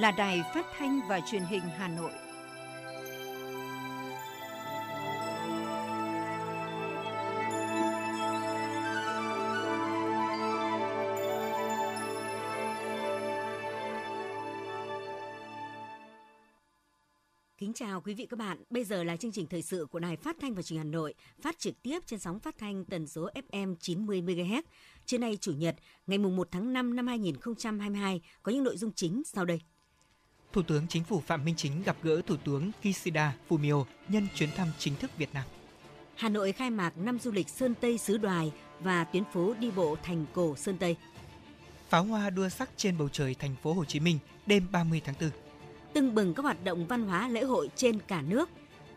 là Đài Phát thanh và Truyền hình Hà Nội. Kính chào quý vị các bạn. Bây giờ là chương trình thời sự của Đài Phát thanh và Truyền hình Hà Nội, phát trực tiếp trên sóng phát thanh tần số FM 90 MHz. Trưa nay chủ nhật, ngày mùng 1 tháng 5 năm 2022 có những nội dung chính sau đây. Thủ tướng Chính phủ Phạm Minh Chính gặp gỡ Thủ tướng Kishida Fumio nhân chuyến thăm chính thức Việt Nam. Hà Nội khai mạc năm du lịch Sơn Tây xứ Đoài và tuyến phố đi bộ thành cổ Sơn Tây. Pháo hoa đua sắc trên bầu trời thành phố Hồ Chí Minh đêm 30 tháng 4. Tưng bừng các hoạt động văn hóa lễ hội trên cả nước.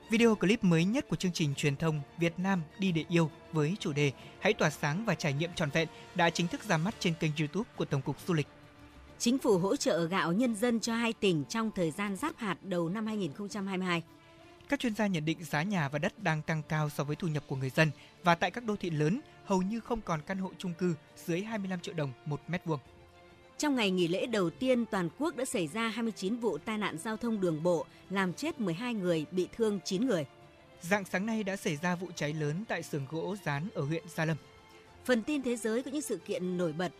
Video clip mới nhất của chương trình truyền thông Việt Nam đi để yêu với chủ đề Hãy tỏa sáng và trải nghiệm trọn vẹn đã chính thức ra mắt trên kênh YouTube của Tổng cục Du lịch. Chính phủ hỗ trợ gạo nhân dân cho hai tỉnh trong thời gian giáp hạt đầu năm 2022. Các chuyên gia nhận định giá nhà và đất đang tăng cao so với thu nhập của người dân và tại các đô thị lớn hầu như không còn căn hộ chung cư dưới 25 triệu đồng một mét vuông. Trong ngày nghỉ lễ đầu tiên, toàn quốc đã xảy ra 29 vụ tai nạn giao thông đường bộ, làm chết 12 người, bị thương 9 người. Dạng sáng nay đã xảy ra vụ cháy lớn tại xưởng gỗ rán ở huyện Gia Lâm. Phần tin thế giới có những sự kiện nổi bật.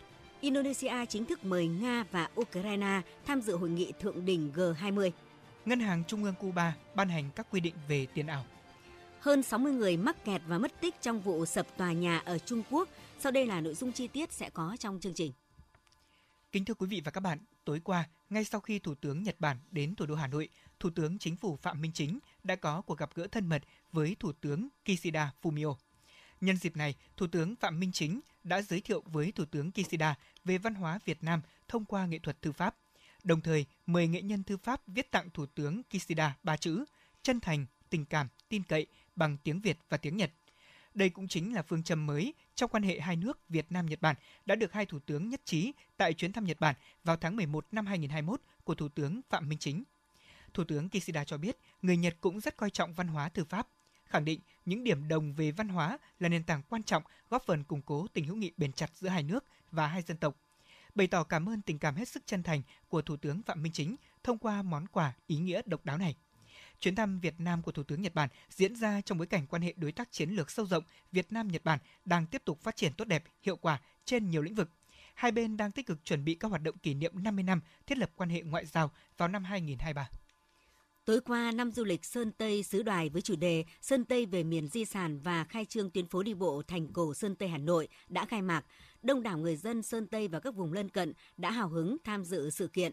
Indonesia chính thức mời Nga và Ukraine tham dự hội nghị thượng đỉnh G20. Ngân hàng Trung ương Cuba ban hành các quy định về tiền ảo. Hơn 60 người mắc kẹt và mất tích trong vụ sập tòa nhà ở Trung Quốc. Sau đây là nội dung chi tiết sẽ có trong chương trình. Kính thưa quý vị và các bạn, tối qua, ngay sau khi Thủ tướng Nhật Bản đến thủ đô Hà Nội, Thủ tướng Chính phủ Phạm Minh Chính đã có cuộc gặp gỡ thân mật với Thủ tướng Kishida Fumio. Nhân dịp này, Thủ tướng Phạm Minh Chính đã giới thiệu với Thủ tướng Kishida về văn hóa Việt Nam thông qua nghệ thuật thư pháp. Đồng thời, mời nghệ nhân thư pháp viết tặng Thủ tướng Kishida ba chữ chân thành, tình cảm, tin cậy bằng tiếng Việt và tiếng Nhật. Đây cũng chính là phương châm mới trong quan hệ hai nước Việt Nam Nhật Bản đã được hai thủ tướng nhất trí tại chuyến thăm Nhật Bản vào tháng 11 năm 2021 của Thủ tướng Phạm Minh Chính. Thủ tướng Kishida cho biết, người Nhật cũng rất coi trọng văn hóa thư pháp, khẳng định những điểm đồng về văn hóa là nền tảng quan trọng góp phần củng cố tình hữu nghị bền chặt giữa hai nước và hai dân tộc. Bày tỏ cảm ơn tình cảm hết sức chân thành của Thủ tướng Phạm Minh Chính thông qua món quà ý nghĩa độc đáo này. Chuyến thăm Việt Nam của Thủ tướng Nhật Bản diễn ra trong bối cảnh quan hệ đối tác chiến lược sâu rộng Việt Nam Nhật Bản đang tiếp tục phát triển tốt đẹp, hiệu quả trên nhiều lĩnh vực. Hai bên đang tích cực chuẩn bị các hoạt động kỷ niệm 50 năm thiết lập quan hệ ngoại giao vào năm 2023. Tối qua, năm du lịch Sơn Tây xứ Đoài với chủ đề Sơn Tây về miền di sản và khai trương tuyến phố đi bộ thành cổ Sơn Tây Hà Nội đã khai mạc. Đông đảo người dân Sơn Tây và các vùng lân cận đã hào hứng tham dự sự kiện.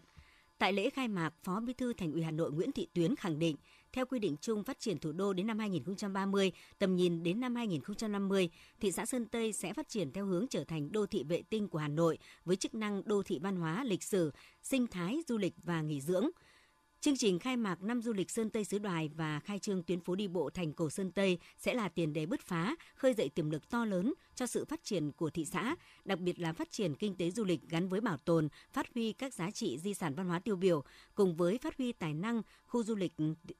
Tại lễ khai mạc, Phó Bí thư Thành ủy Hà Nội Nguyễn Thị Tuyến khẳng định, theo quy định chung phát triển thủ đô đến năm 2030, tầm nhìn đến năm 2050, thị xã Sơn Tây sẽ phát triển theo hướng trở thành đô thị vệ tinh của Hà Nội với chức năng đô thị văn hóa, lịch sử, sinh thái, du lịch và nghỉ dưỡng. Chương trình khai mạc năm du lịch Sơn Tây xứ Đoài và khai trương tuyến phố đi bộ thành cổ Sơn Tây sẽ là tiền đề bứt phá, khơi dậy tiềm lực to lớn cho sự phát triển của thị xã, đặc biệt là phát triển kinh tế du lịch gắn với bảo tồn, phát huy các giá trị di sản văn hóa tiêu biểu cùng với phát huy tài năng khu du lịch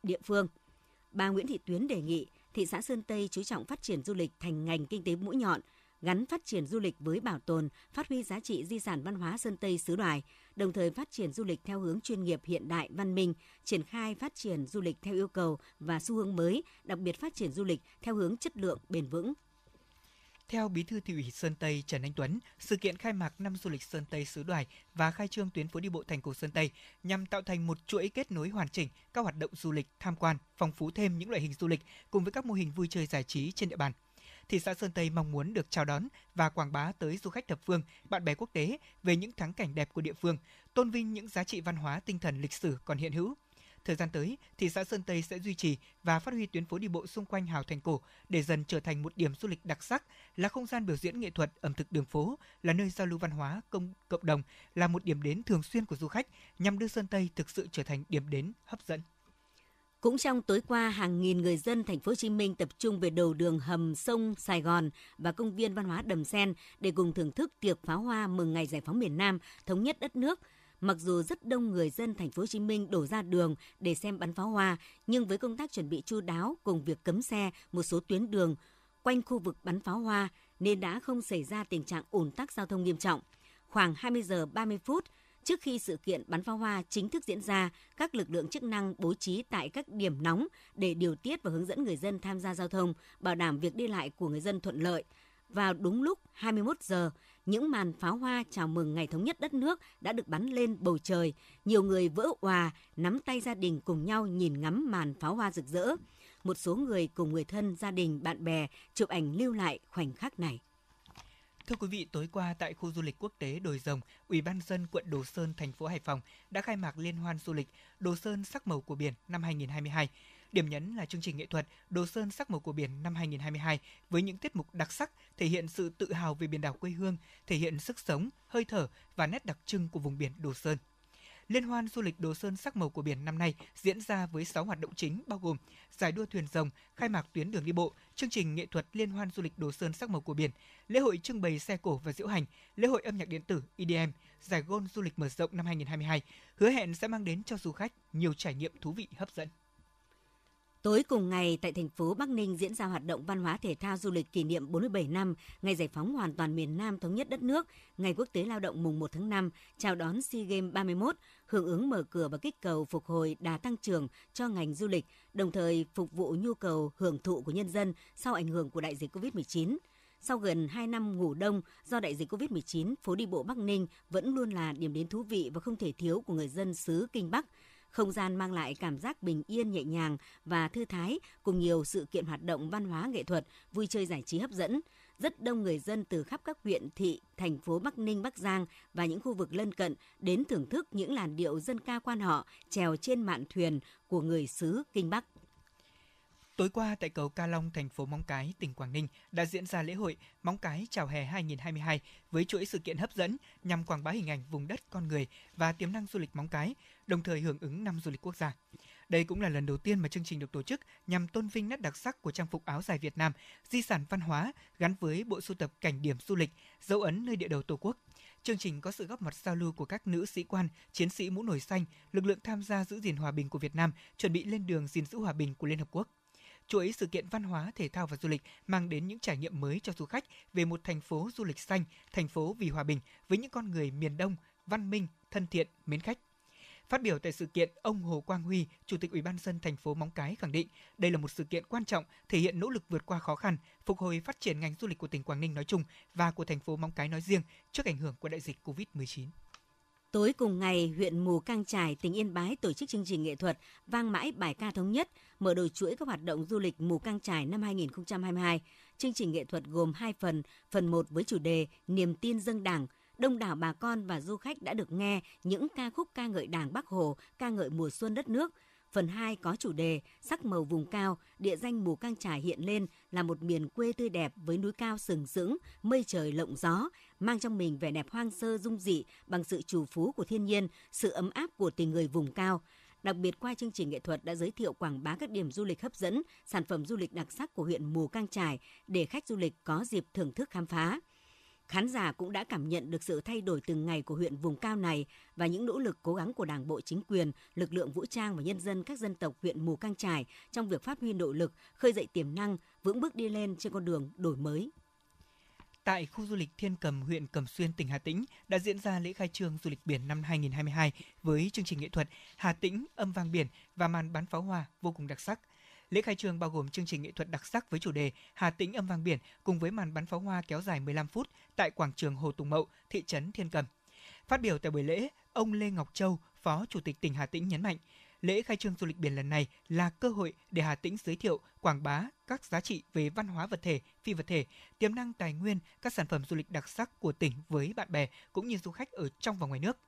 địa phương. Bà Nguyễn Thị Tuyến đề nghị thị xã Sơn Tây chú trọng phát triển du lịch thành ngành kinh tế mũi nhọn, gắn phát triển du lịch với bảo tồn, phát huy giá trị di sản văn hóa Sơn Tây xứ Đoài, đồng thời phát triển du lịch theo hướng chuyên nghiệp hiện đại văn minh, triển khai phát triển du lịch theo yêu cầu và xu hướng mới, đặc biệt phát triển du lịch theo hướng chất lượng bền vững. Theo Bí thư Thị ủy Sơn Tây Trần Anh Tuấn, sự kiện khai mạc năm du lịch Sơn Tây xứ Đoài và khai trương tuyến phố đi bộ thành cổ Sơn Tây nhằm tạo thành một chuỗi kết nối hoàn chỉnh các hoạt động du lịch, tham quan, phong phú thêm những loại hình du lịch cùng với các mô hình vui chơi giải trí trên địa bàn thị xã Sơn Tây mong muốn được chào đón và quảng bá tới du khách thập phương, bạn bè quốc tế về những thắng cảnh đẹp của địa phương, tôn vinh những giá trị văn hóa tinh thần lịch sử còn hiện hữu. Thời gian tới, thị xã Sơn Tây sẽ duy trì và phát huy tuyến phố đi bộ xung quanh hào thành cổ để dần trở thành một điểm du lịch đặc sắc, là không gian biểu diễn nghệ thuật, ẩm thực đường phố, là nơi giao lưu văn hóa công cộng đồng, là một điểm đến thường xuyên của du khách nhằm đưa Sơn Tây thực sự trở thành điểm đến hấp dẫn. Cũng trong tối qua, hàng nghìn người dân thành phố Hồ Chí Minh tập trung về đầu đường hầm sông Sài Gòn và công viên văn hóa Đầm Sen để cùng thưởng thức tiệc pháo hoa mừng ngày giải phóng miền Nam, thống nhất đất nước. Mặc dù rất đông người dân thành phố Hồ Chí Minh đổ ra đường để xem bắn pháo hoa, nhưng với công tác chuẩn bị chu đáo cùng việc cấm xe một số tuyến đường quanh khu vực bắn pháo hoa nên đã không xảy ra tình trạng ủn tắc giao thông nghiêm trọng. Khoảng 20 giờ 30 phút, Trước khi sự kiện bắn pháo hoa chính thức diễn ra, các lực lượng chức năng bố trí tại các điểm nóng để điều tiết và hướng dẫn người dân tham gia giao thông, bảo đảm việc đi lại của người dân thuận lợi. Vào đúng lúc 21 giờ, những màn pháo hoa chào mừng ngày thống nhất đất nước đã được bắn lên bầu trời. Nhiều người vỡ hòa, nắm tay gia đình cùng nhau nhìn ngắm màn pháo hoa rực rỡ. Một số người cùng người thân, gia đình, bạn bè chụp ảnh lưu lại khoảnh khắc này. Thưa quý vị, tối qua tại khu du lịch quốc tế Đồi Rồng, Ủy ban dân quận Đồ Sơn, thành phố Hải Phòng đã khai mạc liên hoan du lịch Đồ Sơn sắc màu của biển năm 2022. Điểm nhấn là chương trình nghệ thuật Đồ Sơn sắc màu của biển năm 2022 với những tiết mục đặc sắc thể hiện sự tự hào về biển đảo quê hương, thể hiện sức sống, hơi thở và nét đặc trưng của vùng biển Đồ Sơn. Liên hoan du lịch Đồ Sơn sắc màu của biển năm nay diễn ra với 6 hoạt động chính bao gồm giải đua thuyền rồng, khai mạc tuyến đường đi bộ, chương trình nghệ thuật Liên hoan du lịch Đồ Sơn sắc màu của biển, lễ hội trưng bày xe cổ và diễu hành, lễ hội âm nhạc điện tử EDM, giải gôn du lịch mở rộng năm 2022, hứa hẹn sẽ mang đến cho du khách nhiều trải nghiệm thú vị hấp dẫn. Tối cùng ngày tại thành phố Bắc Ninh diễn ra hoạt động văn hóa thể thao du lịch kỷ niệm 47 năm ngày giải phóng hoàn toàn miền Nam thống nhất đất nước, ngày quốc tế lao động mùng 1 tháng 5, chào đón SEA Games 31, hưởng ứng mở cửa và kích cầu phục hồi đà tăng trưởng cho ngành du lịch, đồng thời phục vụ nhu cầu hưởng thụ của nhân dân sau ảnh hưởng của đại dịch COVID-19. Sau gần 2 năm ngủ đông do đại dịch COVID-19, phố đi bộ Bắc Ninh vẫn luôn là điểm đến thú vị và không thể thiếu của người dân xứ Kinh Bắc – không gian mang lại cảm giác bình yên nhẹ nhàng và thư thái cùng nhiều sự kiện hoạt động văn hóa nghệ thuật, vui chơi giải trí hấp dẫn. Rất đông người dân từ khắp các huyện, thị, thành phố Bắc Ninh, Bắc Giang và những khu vực lân cận đến thưởng thức những làn điệu dân ca quan họ trèo trên mạn thuyền của người xứ Kinh Bắc. Tối qua tại cầu Ca Long, thành phố Móng Cái, tỉnh Quảng Ninh đã diễn ra lễ hội Móng Cái chào hè 2022 với chuỗi sự kiện hấp dẫn nhằm quảng bá hình ảnh vùng đất con người và tiềm năng du lịch Móng Cái, đồng thời hưởng ứng năm du lịch quốc gia. Đây cũng là lần đầu tiên mà chương trình được tổ chức nhằm tôn vinh nét đặc sắc của trang phục áo dài Việt Nam, di sản văn hóa gắn với bộ sưu tập cảnh điểm du lịch, dấu ấn nơi địa đầu Tổ quốc. Chương trình có sự góp mặt giao lưu của các nữ sĩ quan, chiến sĩ mũ nổi xanh, lực lượng tham gia giữ gìn hòa bình của Việt Nam, chuẩn bị lên đường gìn giữ hòa bình của Liên Hợp Quốc chuỗi sự kiện văn hóa, thể thao và du lịch mang đến những trải nghiệm mới cho du khách về một thành phố du lịch xanh, thành phố vì hòa bình với những con người miền Đông văn minh, thân thiện, mến khách. Phát biểu tại sự kiện, ông Hồ Quang Huy, Chủ tịch Ủy ban dân thành phố Móng Cái khẳng định đây là một sự kiện quan trọng thể hiện nỗ lực vượt qua khó khăn, phục hồi phát triển ngành du lịch của tỉnh Quảng Ninh nói chung và của thành phố Móng Cái nói riêng trước ảnh hưởng của đại dịch Covid-19. Tối cùng ngày, huyện Mù Cang Trải, tỉnh Yên Bái tổ chức chương trình nghệ thuật Vang mãi bài ca thống nhất, mở đầu chuỗi các hoạt động du lịch Mù Cang Trải năm 2022. Chương trình nghệ thuật gồm hai phần, phần 1 với chủ đề Niềm tin dâng Đảng, đông đảo bà con và du khách đã được nghe những ca khúc ca ngợi Đảng Bắc Hồ, ca ngợi mùa xuân đất nước. Phần 2 có chủ đề Sắc màu vùng cao, địa danh Mù Cang Trải hiện lên là một miền quê tươi đẹp với núi cao sừng sững, mây trời lộng gió, mang trong mình vẻ đẹp hoang sơ dung dị bằng sự chủ phú của thiên nhiên, sự ấm áp của tình người vùng cao. Đặc biệt qua chương trình nghệ thuật đã giới thiệu quảng bá các điểm du lịch hấp dẫn, sản phẩm du lịch đặc sắc của huyện Mù Cang Trải để khách du lịch có dịp thưởng thức khám phá. Khán giả cũng đã cảm nhận được sự thay đổi từng ngày của huyện vùng cao này và những nỗ lực cố gắng của Đảng bộ chính quyền, lực lượng vũ trang và nhân dân các dân tộc huyện Mù Cang Trải trong việc phát huy nội lực, khơi dậy tiềm năng, vững bước đi lên trên con đường đổi mới. Tại khu du lịch Thiên Cầm, huyện Cầm Xuyên, tỉnh Hà Tĩnh đã diễn ra lễ khai trương du lịch biển năm 2022 với chương trình nghệ thuật Hà Tĩnh âm vang biển và màn bắn pháo hoa vô cùng đặc sắc. Lễ khai trương bao gồm chương trình nghệ thuật đặc sắc với chủ đề Hà Tĩnh âm vang biển cùng với màn bắn pháo hoa kéo dài 15 phút tại quảng trường Hồ Tùng Mậu, thị trấn Thiên Cầm. Phát biểu tại buổi lễ, ông Lê Ngọc Châu, Phó Chủ tịch tỉnh Hà Tĩnh nhấn mạnh, lễ khai trương du lịch biển lần này là cơ hội để Hà Tĩnh giới thiệu, quảng bá các giá trị về văn hóa vật thể, phi vật thể, tiềm năng tài nguyên, các sản phẩm du lịch đặc sắc của tỉnh với bạn bè cũng như du khách ở trong và ngoài nước.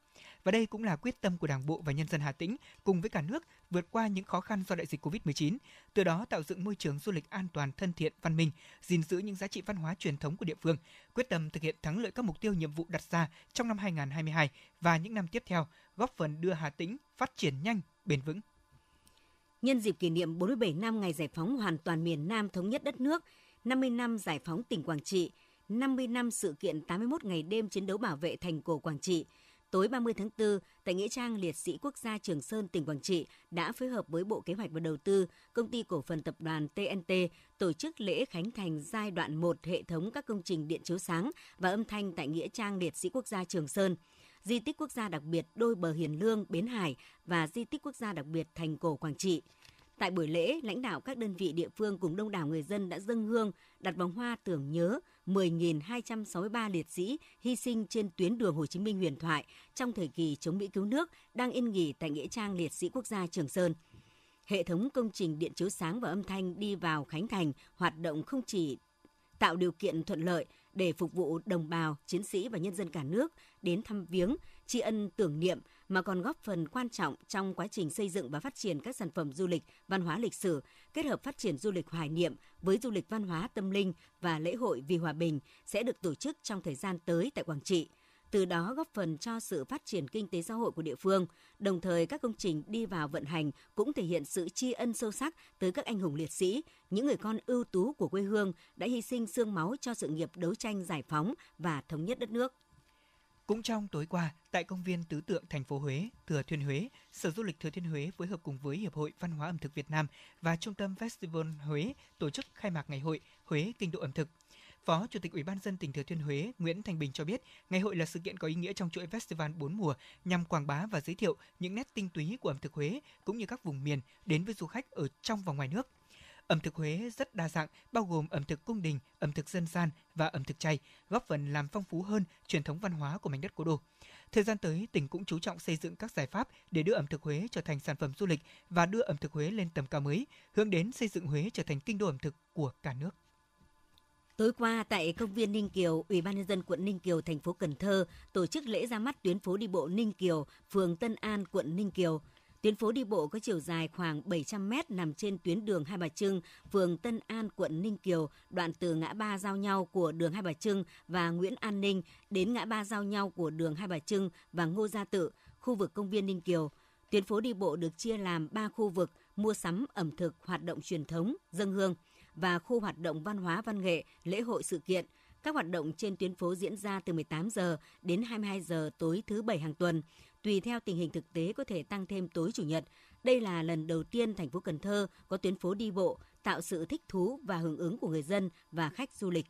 Và đây cũng là quyết tâm của Đảng bộ và nhân dân Hà Tĩnh cùng với cả nước vượt qua những khó khăn do đại dịch Covid-19, từ đó tạo dựng môi trường du lịch an toàn, thân thiện, văn minh, gìn giữ những giá trị văn hóa truyền thống của địa phương, quyết tâm thực hiện thắng lợi các mục tiêu nhiệm vụ đặt ra trong năm 2022 và những năm tiếp theo, góp phần đưa Hà Tĩnh phát triển nhanh, bền vững. Nhân dịp kỷ niệm 47 năm ngày giải phóng hoàn toàn miền Nam thống nhất đất nước, 50 năm giải phóng tỉnh Quảng Trị, 50 năm sự kiện 81 ngày đêm chiến đấu bảo vệ thành cổ Quảng Trị, Tối 30 tháng 4, tại Nghĩa trang Liệt sĩ Quốc gia Trường Sơn, tỉnh Quảng Trị đã phối hợp với Bộ Kế hoạch và Đầu tư, Công ty Cổ phần Tập đoàn TNT tổ chức lễ khánh thành giai đoạn 1 hệ thống các công trình điện chiếu sáng và âm thanh tại Nghĩa trang Liệt sĩ Quốc gia Trường Sơn. di tích quốc gia đặc biệt đôi bờ Hiền Lương, Bến Hải và di tích quốc gia đặc biệt Thành Cổ Quảng Trị. Tại buổi lễ, lãnh đạo các đơn vị địa phương cùng đông đảo người dân đã dâng hương, đặt vòng hoa tưởng nhớ 10.263 liệt sĩ hy sinh trên tuyến đường Hồ Chí Minh huyền thoại trong thời kỳ chống Mỹ cứu nước đang yên nghỉ tại Nghĩa trang Liệt sĩ Quốc gia Trường Sơn. Hệ thống công trình điện chiếu sáng và âm thanh đi vào Khánh Thành hoạt động không chỉ tạo điều kiện thuận lợi để phục vụ đồng bào, chiến sĩ và nhân dân cả nước đến thăm viếng, tri ân tưởng niệm mà còn góp phần quan trọng trong quá trình xây dựng và phát triển các sản phẩm du lịch, văn hóa lịch sử, kết hợp phát triển du lịch hoài niệm với du lịch văn hóa tâm linh và lễ hội vì hòa bình sẽ được tổ chức trong thời gian tới tại Quảng Trị từ đó góp phần cho sự phát triển kinh tế xã hội của địa phương. Đồng thời, các công trình đi vào vận hành cũng thể hiện sự tri ân sâu sắc tới các anh hùng liệt sĩ, những người con ưu tú của quê hương đã hy sinh xương máu cho sự nghiệp đấu tranh giải phóng và thống nhất đất nước. Cũng trong tối qua, tại công viên Tứ Tượng thành phố Huế, Thừa Thiên Huế, Sở Du lịch Thừa Thiên Huế phối hợp cùng với Hiệp hội Văn hóa ẩm thực Việt Nam và Trung tâm Festival Huế tổ chức khai mạc ngày hội Huế Kinh độ ẩm thực. Phó Chủ tịch Ủy ban dân tỉnh Thừa Thiên Huế Nguyễn Thành Bình cho biết, ngày hội là sự kiện có ý nghĩa trong chuỗi festival bốn mùa nhằm quảng bá và giới thiệu những nét tinh túy của ẩm thực Huế cũng như các vùng miền đến với du khách ở trong và ngoài nước. Ẩm thực Huế rất đa dạng, bao gồm ẩm thực cung đình, ẩm thực dân gian và ẩm thực chay, góp phần làm phong phú hơn truyền thống văn hóa của mảnh đất cố đô. Thời gian tới, tỉnh cũng chú trọng xây dựng các giải pháp để đưa ẩm thực Huế trở thành sản phẩm du lịch và đưa ẩm thực Huế lên tầm cao mới, hướng đến xây dựng Huế trở thành kinh đô ẩm thực của cả nước. Tối qua tại công viên Ninh Kiều, Ủy ban nhân dân quận Ninh Kiều, thành phố Cần Thơ tổ chức lễ ra mắt tuyến phố đi bộ Ninh Kiều, phường Tân An, quận Ninh Kiều. Tuyến phố đi bộ có chiều dài khoảng 700 mét nằm trên tuyến đường Hai Bà Trưng, phường Tân An, quận Ninh Kiều, đoạn từ ngã ba giao nhau của đường Hai Bà Trưng và Nguyễn An Ninh đến ngã ba giao nhau của đường Hai Bà Trưng và Ngô Gia Tự, khu vực công viên Ninh Kiều. Tuyến phố đi bộ được chia làm 3 khu vực mua sắm, ẩm thực, hoạt động truyền thống, dân hương – và khu hoạt động văn hóa văn nghệ, lễ hội sự kiện. Các hoạt động trên tuyến phố diễn ra từ 18 giờ đến 22 giờ tối thứ bảy hàng tuần. Tùy theo tình hình thực tế có thể tăng thêm tối chủ nhật. Đây là lần đầu tiên thành phố Cần Thơ có tuyến phố đi bộ, tạo sự thích thú và hưởng ứng của người dân và khách du lịch.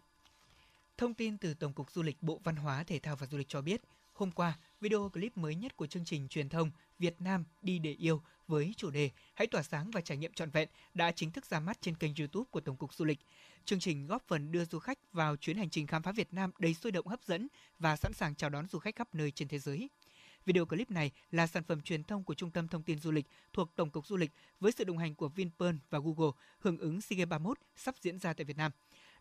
Thông tin từ Tổng cục Du lịch Bộ Văn hóa, Thể thao và Du lịch cho biết, hôm qua, video clip mới nhất của chương trình truyền thông Việt Nam đi để yêu với chủ đề Hãy tỏa sáng và trải nghiệm trọn vẹn đã chính thức ra mắt trên kênh YouTube của Tổng cục Du lịch. Chương trình góp phần đưa du khách vào chuyến hành trình khám phá Việt Nam đầy sôi động hấp dẫn và sẵn sàng chào đón du khách khắp nơi trên thế giới. Video clip này là sản phẩm truyền thông của Trung tâm Thông tin Du lịch thuộc Tổng cục Du lịch với sự đồng hành của Vinpearl và Google hưởng ứng SEA Games 31 sắp diễn ra tại Việt Nam.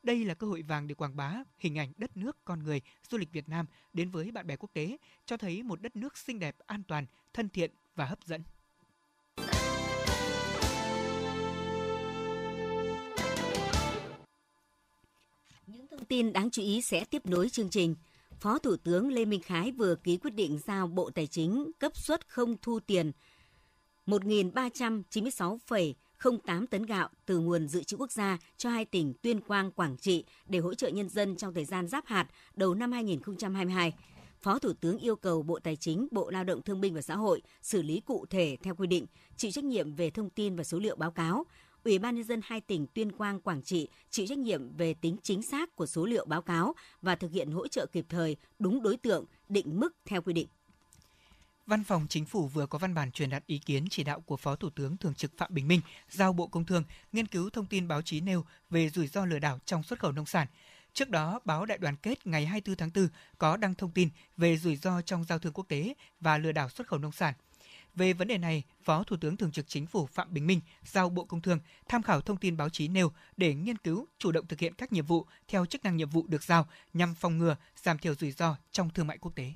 Đây là cơ hội vàng để quảng bá hình ảnh đất nước, con người, du lịch Việt Nam đến với bạn bè quốc tế, cho thấy một đất nước xinh đẹp, an toàn, thân thiện và hấp dẫn. Những thông tin đáng chú ý sẽ tiếp nối chương trình. Phó Thủ tướng Lê Minh Khái vừa ký quyết định giao Bộ Tài chính cấp suất không thu tiền 1.396,08 tấn gạo từ nguồn dự trữ quốc gia cho hai tỉnh Tuyên Quang, Quảng Trị để hỗ trợ nhân dân trong thời gian giáp hạt đầu năm 2022. Phó Thủ tướng yêu cầu Bộ Tài chính, Bộ Lao động Thương binh và Xã hội xử lý cụ thể theo quy định, chịu trách nhiệm về thông tin và số liệu báo cáo, Ủy ban nhân dân hai tỉnh Tuyên Quang, Quảng Trị chịu trách nhiệm về tính chính xác của số liệu báo cáo và thực hiện hỗ trợ kịp thời, đúng đối tượng, định mức theo quy định. Văn phòng Chính phủ vừa có văn bản truyền đạt ý kiến chỉ đạo của Phó Thủ tướng Thường trực Phạm Bình Minh giao Bộ Công Thương nghiên cứu thông tin báo chí nêu về rủi ro lừa đảo trong xuất khẩu nông sản. Trước đó, báo Đại đoàn kết ngày 24 tháng 4 có đăng thông tin về rủi ro trong giao thương quốc tế và lừa đảo xuất khẩu nông sản. Về vấn đề này, Phó Thủ tướng Thường trực Chính phủ Phạm Bình Minh giao Bộ Công Thương tham khảo thông tin báo chí nêu để nghiên cứu, chủ động thực hiện các nhiệm vụ theo chức năng nhiệm vụ được giao nhằm phòng ngừa, giảm thiểu rủi ro trong thương mại quốc tế.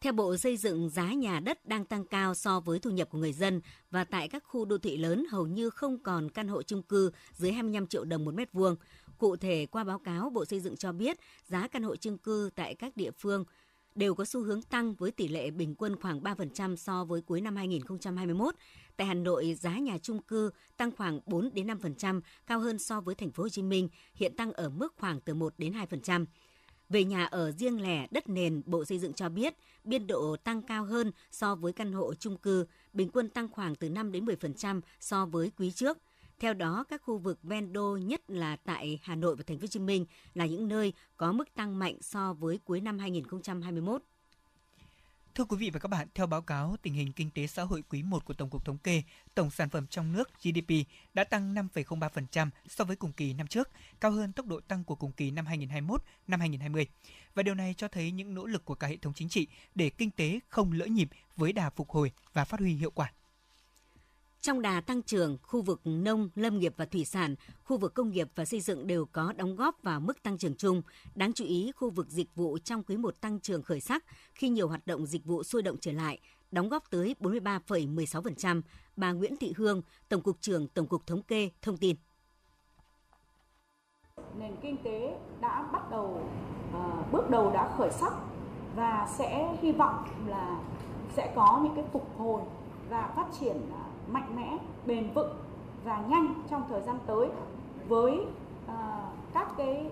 Theo Bộ Xây dựng, giá nhà đất đang tăng cao so với thu nhập của người dân và tại các khu đô thị lớn hầu như không còn căn hộ chung cư dưới 25 triệu đồng một mét vuông. Cụ thể, qua báo cáo, Bộ Xây dựng cho biết giá căn hộ chung cư tại các địa phương – đều có xu hướng tăng với tỷ lệ bình quân khoảng 3% so với cuối năm 2021. Tại Hà Nội, giá nhà chung cư tăng khoảng 4 đến 5%, cao hơn so với thành phố Hồ Chí Minh, hiện tăng ở mức khoảng từ 1 đến 2%. Về nhà ở riêng lẻ đất nền, Bộ Xây dựng cho biết biên độ tăng cao hơn so với căn hộ chung cư, bình quân tăng khoảng từ 5 đến 10% so với quý trước – theo đó, các khu vực ven đô nhất là tại Hà Nội và Thành phố Hồ Chí Minh là những nơi có mức tăng mạnh so với cuối năm 2021. Thưa quý vị và các bạn, theo báo cáo tình hình kinh tế xã hội quý 1 của Tổng cục Thống kê, tổng sản phẩm trong nước GDP đã tăng 5,03% so với cùng kỳ năm trước, cao hơn tốc độ tăng của cùng kỳ năm 2021, năm 2020. Và điều này cho thấy những nỗ lực của cả hệ thống chính trị để kinh tế không lỡ nhịp với đà phục hồi và phát huy hiệu quả. Trong đà tăng trưởng, khu vực nông, lâm nghiệp và thủy sản, khu vực công nghiệp và xây dựng đều có đóng góp vào mức tăng trưởng chung. Đáng chú ý, khu vực dịch vụ trong quý 1 tăng trưởng khởi sắc khi nhiều hoạt động dịch vụ sôi động trở lại, đóng góp tới 43,16%. Bà Nguyễn Thị Hương, Tổng cục trưởng Tổng cục Thống kê, thông tin. Nền kinh tế đã bắt đầu, uh, bước đầu đã khởi sắc và sẽ hy vọng là sẽ có những cái phục hồi và phát triển uh, mạnh mẽ, bền vững và nhanh trong thời gian tới với à, các cái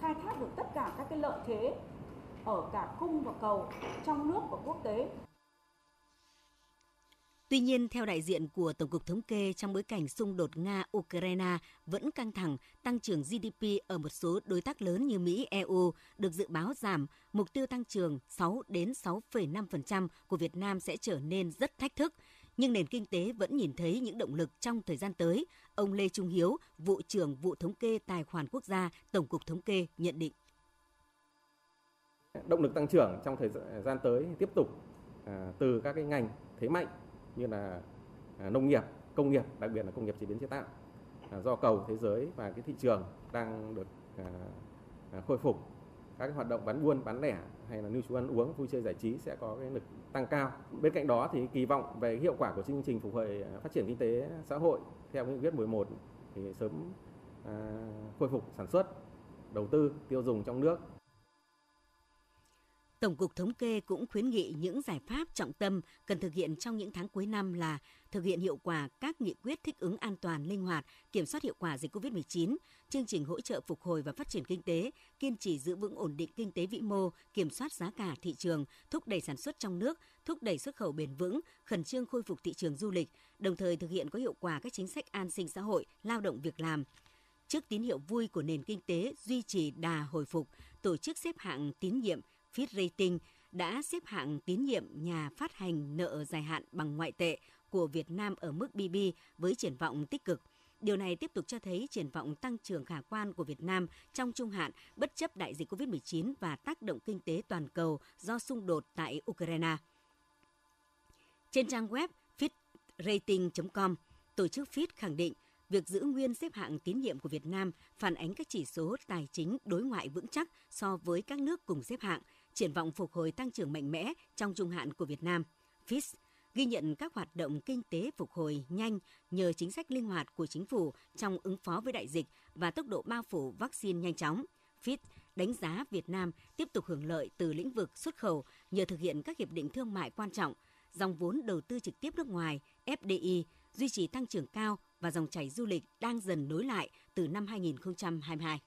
khai thác được tất cả các cái lợi thế ở cả cung và cầu trong nước và quốc tế. Tuy nhiên, theo đại diện của Tổng cục Thống kê, trong bối cảnh xung đột Nga-Ukraine vẫn căng thẳng, tăng trưởng GDP ở một số đối tác lớn như Mỹ, EU được dự báo giảm, mục tiêu tăng trưởng 6 đến 6,5% của Việt Nam sẽ trở nên rất thách thức nhưng nền kinh tế vẫn nhìn thấy những động lực trong thời gian tới. Ông Lê Trung Hiếu, vụ trưởng vụ thống kê tài khoản quốc gia, Tổng cục Thống kê nhận định. Động lực tăng trưởng trong thời gian tới tiếp tục à, từ các cái ngành thế mạnh như là à, nông nghiệp, công nghiệp, đặc biệt là công nghiệp chế biến chế tạo à, do cầu thế giới và cái thị trường đang được khôi phục các cái hoạt động bán buôn bán lẻ hay là lưu trú ăn uống vui chơi giải trí sẽ có cái lực tăng cao. Bên cạnh đó thì kỳ vọng về hiệu quả của chương trình phục hồi à, phát triển kinh tế xã hội theo nghị quyết 11 thì sớm à, khôi phục sản xuất đầu tư tiêu dùng trong nước. Tổng cục Thống kê cũng khuyến nghị những giải pháp trọng tâm cần thực hiện trong những tháng cuối năm là thực hiện hiệu quả các nghị quyết thích ứng an toàn, linh hoạt, kiểm soát hiệu quả dịch COVID-19, chương trình hỗ trợ phục hồi và phát triển kinh tế, kiên trì giữ vững ổn định kinh tế vĩ mô, kiểm soát giá cả thị trường, thúc đẩy sản xuất trong nước, thúc đẩy xuất khẩu bền vững, khẩn trương khôi phục thị trường du lịch, đồng thời thực hiện có hiệu quả các chính sách an sinh xã hội, lao động việc làm, trước tín hiệu vui của nền kinh tế duy trì đà hồi phục, tổ chức xếp hạng tín nhiệm Fitch Rating đã xếp hạng tín nhiệm nhà phát hành nợ dài hạn bằng ngoại tệ của Việt Nam ở mức BB với triển vọng tích cực. Điều này tiếp tục cho thấy triển vọng tăng trưởng khả quan của Việt Nam trong trung hạn bất chấp đại dịch COVID-19 và tác động kinh tế toàn cầu do xung đột tại Ukraine. Trên trang web fitrating.com, tổ chức Fitch khẳng định việc giữ nguyên xếp hạng tín nhiệm của Việt Nam phản ánh các chỉ số tài chính đối ngoại vững chắc so với các nước cùng xếp hạng, triển vọng phục hồi tăng trưởng mạnh mẽ trong trung hạn của Việt Nam. FIS ghi nhận các hoạt động kinh tế phục hồi nhanh nhờ chính sách linh hoạt của chính phủ trong ứng phó với đại dịch và tốc độ bao phủ vaccine nhanh chóng. FIS đánh giá Việt Nam tiếp tục hưởng lợi từ lĩnh vực xuất khẩu nhờ thực hiện các hiệp định thương mại quan trọng, dòng vốn đầu tư trực tiếp nước ngoài FDI duy trì tăng trưởng cao và dòng chảy du lịch đang dần nối lại từ năm 2022.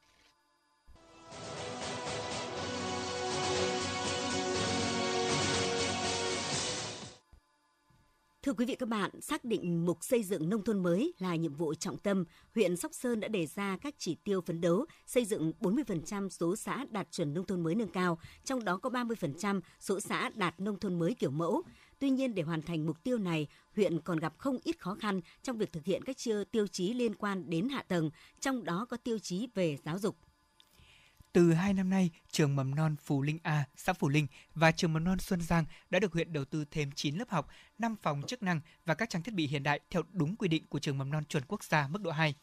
Thưa quý vị các bạn, xác định mục xây dựng nông thôn mới là nhiệm vụ trọng tâm, huyện Sóc Sơn đã đề ra các chỉ tiêu phấn đấu xây dựng 40% số xã đạt chuẩn nông thôn mới nâng cao, trong đó có 30% số xã đạt nông thôn mới kiểu mẫu. Tuy nhiên để hoàn thành mục tiêu này, huyện còn gặp không ít khó khăn trong việc thực hiện các tiêu chí liên quan đến hạ tầng, trong đó có tiêu chí về giáo dục. Từ hai năm nay, trường mầm non Phù Linh A, xã Phù Linh và trường mầm non Xuân Giang đã được huyện đầu tư thêm 9 lớp học, 5 phòng chức năng và các trang thiết bị hiện đại theo đúng quy định của trường mầm non chuẩn quốc gia mức độ 2.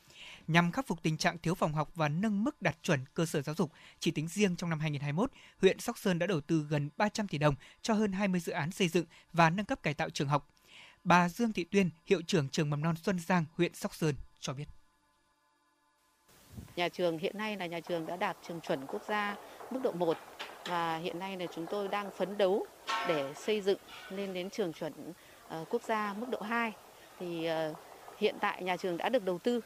Nhằm khắc phục tình trạng thiếu phòng học và nâng mức đạt chuẩn cơ sở giáo dục, chỉ tính riêng trong năm 2021, huyện Sóc Sơn đã đầu tư gần 300 tỷ đồng cho hơn 20 dự án xây dựng và nâng cấp cải tạo trường học. Bà Dương Thị Tuyên, hiệu trưởng trường mầm non Xuân Giang, huyện Sóc Sơn cho biết. Nhà trường hiện nay là nhà trường đã đạt trường chuẩn quốc gia mức độ 1 và hiện nay là chúng tôi đang phấn đấu để xây dựng lên đến trường chuẩn ờ, quốc gia mức độ 2. Thì ờ, hiện tại nhà trường đã được đầu tư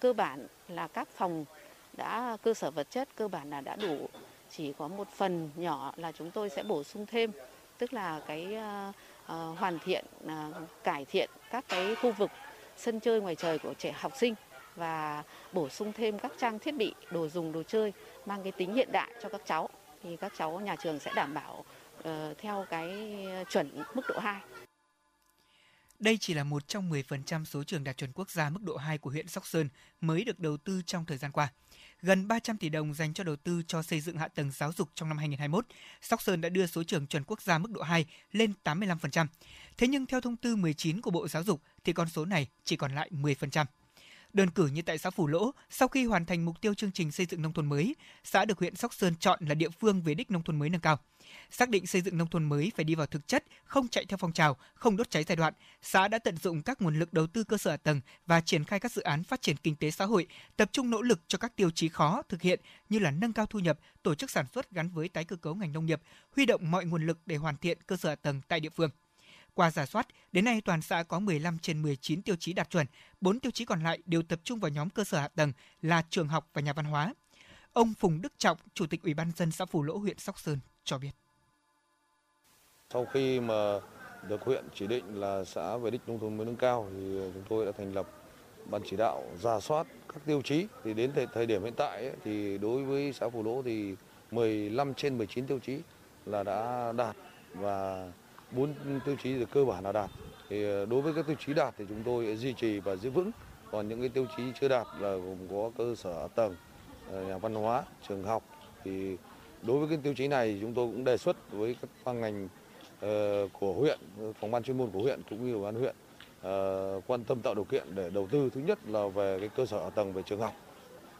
cơ bản là các phòng đã cơ sở vật chất cơ bản là đã đủ chỉ có một phần nhỏ là chúng tôi sẽ bổ sung thêm tức là cái uh, hoàn thiện uh, cải thiện các cái khu vực sân chơi ngoài trời của trẻ học sinh và bổ sung thêm các trang thiết bị đồ dùng đồ chơi mang cái tính hiện đại cho các cháu thì các cháu nhà trường sẽ đảm bảo ờ, theo cái chuẩn mức độ 2. Đây chỉ là một trong 10% số trường đạt chuẩn quốc gia mức độ 2 của huyện Sóc Sơn mới được đầu tư trong thời gian qua. Gần 300 tỷ đồng dành cho đầu tư cho xây dựng hạ tầng giáo dục trong năm 2021, Sóc Sơn đã đưa số trường chuẩn quốc gia mức độ 2 lên 85%. Thế nhưng theo thông tư 19 của Bộ Giáo dục thì con số này chỉ còn lại 10%. Đơn cử như tại xã Phủ Lỗ, sau khi hoàn thành mục tiêu chương trình xây dựng nông thôn mới, xã được huyện Sóc Sơn chọn là địa phương về đích nông thôn mới nâng cao. Xác định xây dựng nông thôn mới phải đi vào thực chất, không chạy theo phong trào, không đốt cháy giai đoạn, xã đã tận dụng các nguồn lực đầu tư cơ sở hạ tầng và triển khai các dự án phát triển kinh tế xã hội, tập trung nỗ lực cho các tiêu chí khó thực hiện như là nâng cao thu nhập, tổ chức sản xuất gắn với tái cơ cấu ngành nông nghiệp, huy động mọi nguồn lực để hoàn thiện cơ sở hạ tầng tại địa phương. Qua giả soát, đến nay toàn xã có 15 trên 19 tiêu chí đạt chuẩn, 4 tiêu chí còn lại đều tập trung vào nhóm cơ sở hạ tầng là trường học và nhà văn hóa. Ông Phùng Đức Trọng, Chủ tịch Ủy ban dân xã Phù Lỗ, huyện Sóc Sơn cho biết. Sau khi mà được huyện chỉ định là xã về đích nông thôn mới nâng cao thì chúng tôi đã thành lập ban chỉ đạo giả soát các tiêu chí thì đến thời, thời điểm hiện tại ấy, thì đối với xã Phù Lỗ thì 15 trên 19 tiêu chí là đã đạt và bốn tiêu chí thì cơ bản là đạt. Thì ờ, đối với các tiêu chí đạt thì chúng tôi duy trì và giữ vững. Còn những cái tiêu chí chưa đạt là gồm có cơ sở tầng, ờ, nhà văn hóa, trường học thì đối với cái tiêu chí này chúng tôi cũng đề xuất với các ban ngành ờ, của huyện, phòng ban chuyên môn của huyện cũng như ban huyện quan tâm tạo điều kiện để đầu tư thứ nhất là về cái cơ sở tầng về trường học.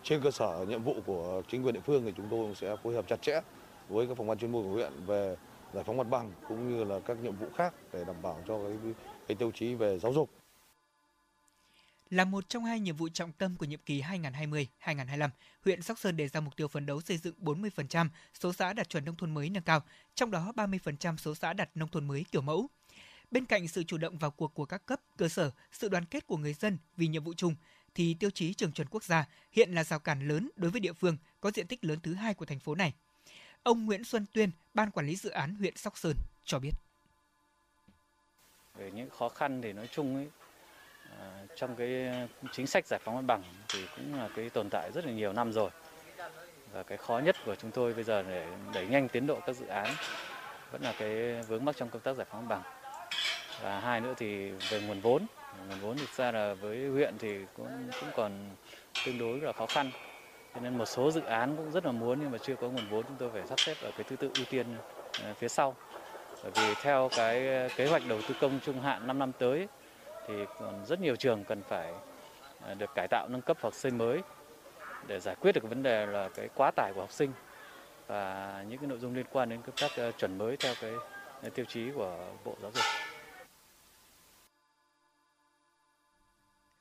Trên cơ sở nhiệm vụ của chính quyền địa phương thì chúng tôi cũng sẽ phối hợp chặt chẽ với các phòng ban chuyên môn của huyện về giải phóng mặt bằng cũng như là các nhiệm vụ khác để đảm bảo cho cái, cái tiêu chí về giáo dục. Là một trong hai nhiệm vụ trọng tâm của nhiệm kỳ 2020-2025, huyện Sóc Sơn đề ra mục tiêu phấn đấu xây dựng 40% số xã đạt chuẩn nông thôn mới nâng cao, trong đó 30% số xã đạt nông thôn mới kiểu mẫu. Bên cạnh sự chủ động vào cuộc của các cấp, cơ sở, sự đoàn kết của người dân vì nhiệm vụ chung, thì tiêu chí trường chuẩn quốc gia hiện là rào cản lớn đối với địa phương có diện tích lớn thứ hai của thành phố này. Ông Nguyễn Xuân Tuyên, Ban Quản lý Dự án huyện Sóc Sơn cho biết. Về những khó khăn thì nói chung ấy, à, trong cái chính sách giải phóng mặt bằng thì cũng là cái tồn tại rất là nhiều năm rồi. Và cái khó nhất của chúng tôi bây giờ để đẩy nhanh tiến độ các dự án vẫn là cái vướng mắc trong công tác giải phóng mặt bằng. Và hai nữa thì về nguồn vốn. Nguồn vốn thực ra là với huyện thì cũng cũng còn tương đối là khó khăn cho nên một số dự án cũng rất là muốn nhưng mà chưa có nguồn vốn, chúng tôi phải sắp xếp ở cái thứ tự ưu tiên ờ, phía sau bởi vì theo cái ờ, kế hoạch đầu tư công trung hạn 5 năm tới thì còn rất nhiều trường cần phải ờ, được cải tạo, nâng cấp hoặc xây mới để giải quyết được cái vấn đề là cái quá tải của học sinh và những cái nội dung liên quan đến các chuẩn mới theo cái tiêu chí của Bộ Giáo dục.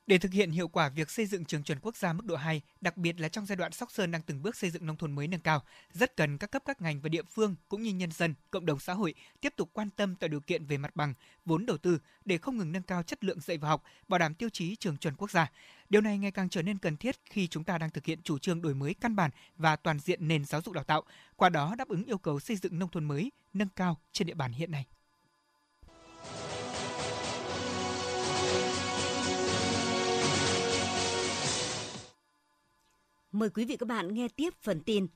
Để thực hiện hiệu quả việc xây dựng trường chuẩn quốc gia mức độ 2, đặc biệt là trong giai đoạn Sóc Sơn đang từng bước xây dựng nông thôn mới nâng cao, rất cần các cấp các ngành và địa phương cũng như nhân dân, cộng đồng xã hội tiếp tục quan tâm tạo điều kiện về mặt bằng, vốn đầu tư để không ngừng nâng cao chất lượng dạy và học, bảo đảm tiêu chí trường chuẩn quốc gia. Điều này ngày càng trở nên cần thiết khi chúng ta đang thực hiện chủ trương đổi mới căn bản và toàn diện nền giáo dục đào tạo, qua đó đáp ứng yêu cầu xây dựng nông thôn mới nâng cao trên địa bàn hiện nay. Mời quý vị các bạn nghe tiếp phần tin.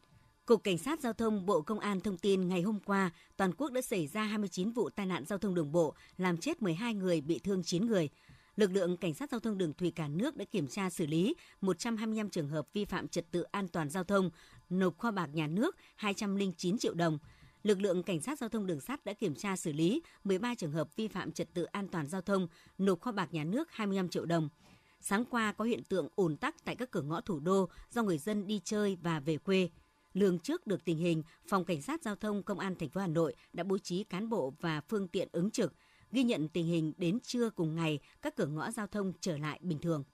Cục Cảnh sát Giao thông Bộ Công an thông tin ngày hôm qua, toàn quốc đã xảy ra 29 vụ tai nạn giao thông đường bộ, làm chết 12 người, bị thương 9 người. Lực lượng Cảnh sát Giao thông đường thủy cả nước đã kiểm tra xử lý 125 trường hợp vi phạm trật tự an toàn giao thông, nộp kho bạc nhà nước 209 triệu đồng. Lực lượng Cảnh sát Giao thông đường sắt đã kiểm tra xử lý 13 trường hợp vi phạm trật tự an toàn giao thông, nộp kho bạc nhà nước 25 triệu đồng. Sáng qua có hiện tượng ùn tắc tại các cửa ngõ thủ đô do người dân đi chơi và về quê. Lường trước được tình hình, Phòng Cảnh sát Giao thông Công an thành phố Hà Nội đã bố trí cán bộ và phương tiện ứng trực, ghi nhận tình hình đến trưa cùng ngày các cửa ngõ giao thông trở lại bình thường.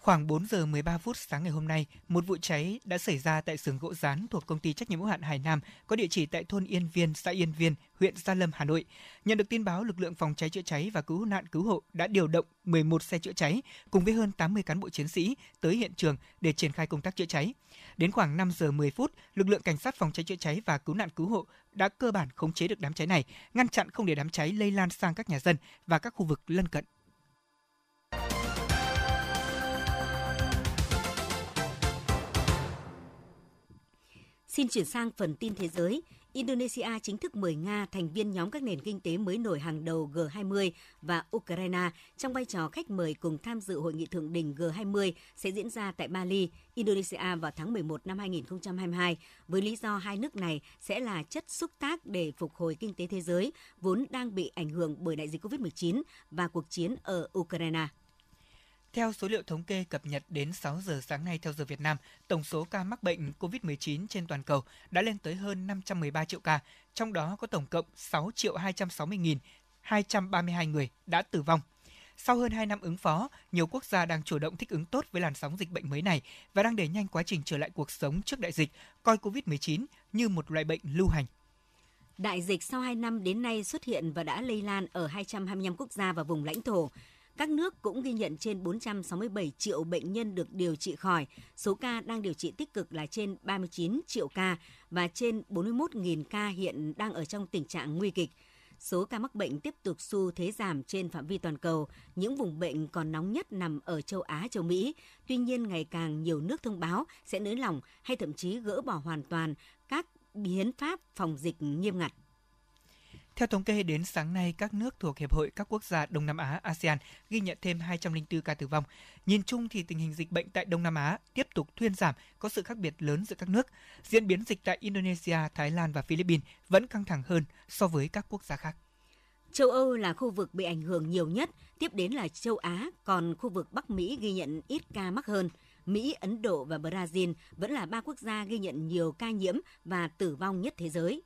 Khoảng 4 giờ 13 phút sáng ngày hôm nay, một vụ cháy đã xảy ra tại xưởng gỗ rán thuộc công ty trách nhiệm hữu hạn Hải Nam có địa chỉ tại thôn Yên Viên, xã Yên Viên, huyện Gia Lâm, Hà Nội. Nhận được tin báo, lực lượng phòng cháy chữa cháy và cứu nạn cứu hộ đã điều động 11 xe chữa cháy cùng với hơn 80 cán bộ chiến sĩ tới hiện trường để triển khai công tác chữa cháy. Đến khoảng 5 giờ 10 phút, lực lượng cảnh sát phòng cháy chữa cháy và cứu nạn cứu hộ đã cơ bản khống chế được đám cháy này, ngăn chặn không để đám cháy lây lan sang các nhà dân và các khu vực lân cận. Xin chuyển sang phần tin thế giới. Indonesia chính thức mời Nga thành viên nhóm các nền kinh tế mới nổi hàng đầu G20 và Ukraine trong vai trò khách mời cùng tham dự hội nghị thượng đỉnh G20 sẽ diễn ra tại Bali, Indonesia vào tháng 11 năm 2022 với lý do hai nước này sẽ là chất xúc tác để phục hồi kinh tế thế giới vốn đang bị ảnh hưởng bởi đại dịch COVID-19 và cuộc chiến ở Ukraine. Theo số liệu thống kê cập nhật đến 6 giờ sáng nay theo giờ Việt Nam, tổng số ca mắc bệnh COVID-19 trên toàn cầu đã lên tới hơn 513 triệu ca, trong đó có tổng cộng 6 triệu 260 nghìn 232 người đã tử vong. Sau hơn 2 năm ứng phó, nhiều quốc gia đang chủ động thích ứng tốt với làn sóng dịch bệnh mới này và đang đẩy nhanh quá trình trở lại cuộc sống trước đại dịch, coi COVID-19 như một loại bệnh lưu hành. Đại dịch sau 2 năm đến nay xuất hiện và đã lây lan ở 225 quốc gia và vùng lãnh thổ. Các nước cũng ghi nhận trên 467 triệu bệnh nhân được điều trị khỏi, số ca đang điều trị tích cực là trên 39 triệu ca và trên 41.000 ca hiện đang ở trong tình trạng nguy kịch. Số ca mắc bệnh tiếp tục xu thế giảm trên phạm vi toàn cầu. Những vùng bệnh còn nóng nhất nằm ở châu Á, châu Mỹ. Tuy nhiên, ngày càng nhiều nước thông báo sẽ nới lỏng hay thậm chí gỡ bỏ hoàn toàn các biến pháp phòng dịch nghiêm ngặt. Theo thống kê đến sáng nay, các nước thuộc Hiệp hội các quốc gia Đông Nam Á ASEAN ghi nhận thêm 204 ca tử vong. Nhìn chung thì tình hình dịch bệnh tại Đông Nam Á tiếp tục thuyên giảm, có sự khác biệt lớn giữa các nước. Diễn biến dịch tại Indonesia, Thái Lan và Philippines vẫn căng thẳng hơn so với các quốc gia khác. Châu Âu là khu vực bị ảnh hưởng nhiều nhất, tiếp đến là châu Á, còn khu vực Bắc Mỹ ghi nhận ít ca mắc hơn. Mỹ, Ấn Độ và Brazil vẫn là ba quốc gia ghi nhận nhiều ca nhiễm và tử vong nhất thế giới.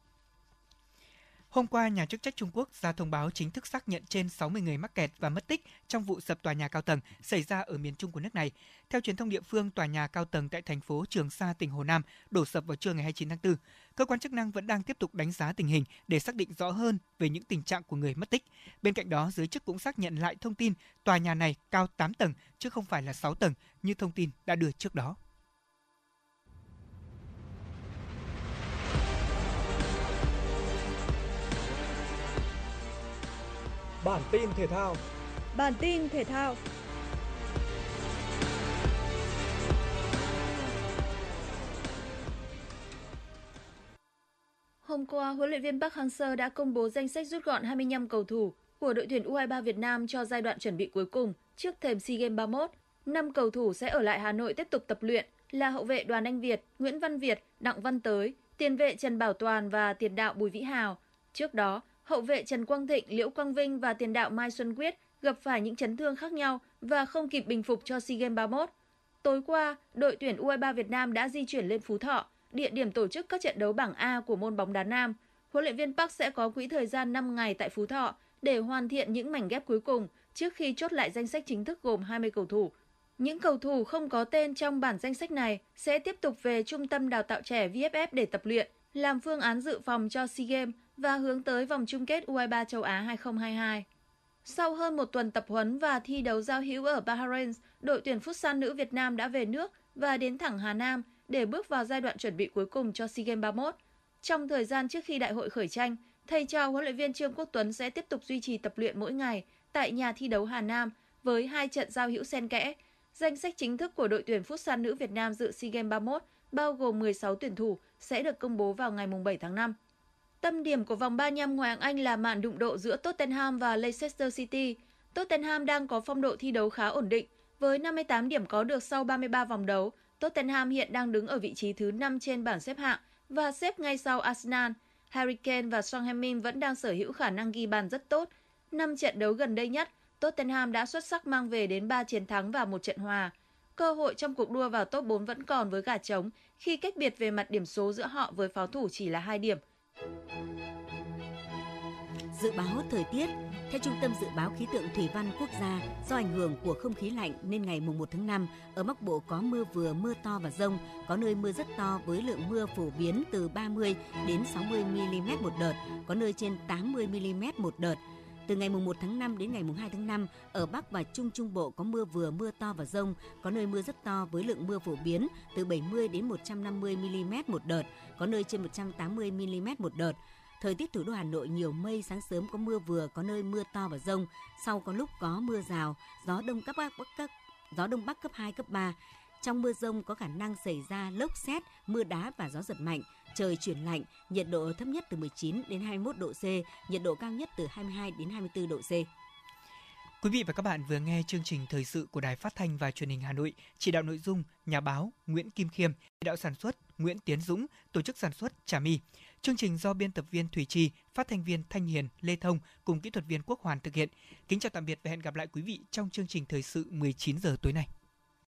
Hôm qua, nhà chức trách Trung Quốc ra thông báo chính thức xác nhận trên 60 người mắc kẹt và mất tích trong vụ sập tòa nhà cao tầng xảy ra ở miền Trung của nước này. Theo truyền thông địa phương, tòa nhà cao tầng tại thành phố Trường Sa, tỉnh Hồ Nam đổ sập vào trưa ngày 29 tháng 4. Cơ quan chức năng vẫn đang tiếp tục đánh giá tình hình để xác định rõ hơn về những tình trạng của người mất tích. Bên cạnh đó, giới chức cũng xác nhận lại thông tin tòa nhà này cao 8 tầng chứ không phải là 6 tầng như thông tin đã đưa trước đó. Bản tin thể thao. Bản tin thể thao. Hôm qua, huấn luyện viên Park Hang-seo đã công bố danh sách rút gọn 25 cầu thủ của đội tuyển U23 Việt Nam cho giai đoạn chuẩn bị cuối cùng trước thềm SEA Games 31. 5 cầu thủ sẽ ở lại Hà Nội tiếp tục tập luyện là hậu vệ Đoàn Anh Việt, Nguyễn Văn Việt, Đặng Văn Tới, tiền vệ Trần Bảo Toàn và tiền đạo Bùi Vĩ Hào. Trước đó, hậu vệ Trần Quang Thịnh, Liễu Quang Vinh và tiền đạo Mai Xuân Quyết gặp phải những chấn thương khác nhau và không kịp bình phục cho SEA Games 31. Tối qua, đội tuyển U23 Việt Nam đã di chuyển lên Phú Thọ, địa điểm tổ chức các trận đấu bảng A của môn bóng đá nam. Huấn luyện viên Park sẽ có quỹ thời gian 5 ngày tại Phú Thọ để hoàn thiện những mảnh ghép cuối cùng trước khi chốt lại danh sách chính thức gồm 20 cầu thủ. Những cầu thủ không có tên trong bản danh sách này sẽ tiếp tục về Trung tâm Đào tạo trẻ VFF để tập luyện, làm phương án dự phòng cho SEA Games và hướng tới vòng chung kết U23 châu Á 2022. Sau hơn một tuần tập huấn và thi đấu giao hữu ở Bahrain, đội tuyển Futsal nữ Việt Nam đã về nước và đến thẳng Hà Nam để bước vào giai đoạn chuẩn bị cuối cùng cho SEA Games 31. Trong thời gian trước khi đại hội khởi tranh, thầy trò huấn luyện viên Trương Quốc Tuấn sẽ tiếp tục duy trì tập luyện mỗi ngày tại nhà thi đấu Hà Nam với hai trận giao hữu xen kẽ. Danh sách chính thức của đội tuyển Futsal nữ Việt Nam dự SEA Games 31 bao gồm 16 tuyển thủ sẽ được công bố vào ngày 7 tháng 5. Tâm điểm của vòng 35 ngoại hạng Anh là màn đụng độ giữa Tottenham và Leicester City. Tottenham đang có phong độ thi đấu khá ổn định, với 58 điểm có được sau 33 vòng đấu. Tottenham hiện đang đứng ở vị trí thứ 5 trên bảng xếp hạng và xếp ngay sau Arsenal. Harry Kane và Son Heung-min vẫn đang sở hữu khả năng ghi bàn rất tốt. Năm trận đấu gần đây nhất, Tottenham đã xuất sắc mang về đến 3 chiến thắng và một trận hòa. Cơ hội trong cuộc đua vào top 4 vẫn còn với gà trống khi cách biệt về mặt điểm số giữa họ với pháo thủ chỉ là 2 điểm – Dự báo thời tiết theo Trung tâm Dự báo Khí tượng Thủy văn Quốc gia, do ảnh hưởng của không khí lạnh nên ngày 1 tháng 5, ở Bắc Bộ có mưa vừa mưa to và rông, có nơi mưa rất to với lượng mưa phổ biến từ 30 đến 60 mm một đợt, có nơi trên 80 mm một đợt. Từ ngày mùng 1 tháng 5 đến ngày mùng 2 tháng 5, ở Bắc và Trung Trung Bộ có mưa vừa mưa to và rông, có nơi mưa rất to với lượng mưa phổ biến từ 70 đến 150 mm một đợt, có nơi trên 180 mm một đợt. Thời tiết thủ đô Hà Nội nhiều mây, sáng sớm có mưa vừa, có nơi mưa to và rông, sau có lúc có mưa rào, gió đông cấp bắc, cấp gió đông bắc cấp 2 cấp 3. Trong mưa rông có khả năng xảy ra lốc xét, mưa đá và gió giật mạnh, trời chuyển lạnh, nhiệt độ thấp nhất từ 19 đến 21 độ C, nhiệt độ cao nhất từ 22 đến 24 độ C. Quý vị và các bạn vừa nghe chương trình thời sự của Đài Phát thanh và Truyền hình Hà Nội, chỉ đạo nội dung nhà báo Nguyễn Kim Khiêm, chỉ đạo sản xuất Nguyễn Tiến Dũng, tổ chức sản xuất Trà My. Chương trình do biên tập viên Thủy Trì, phát thanh viên Thanh Hiền, Lê Thông cùng kỹ thuật viên Quốc Hoàn thực hiện. Kính chào tạm biệt và hẹn gặp lại quý vị trong chương trình thời sự 19 giờ tối nay.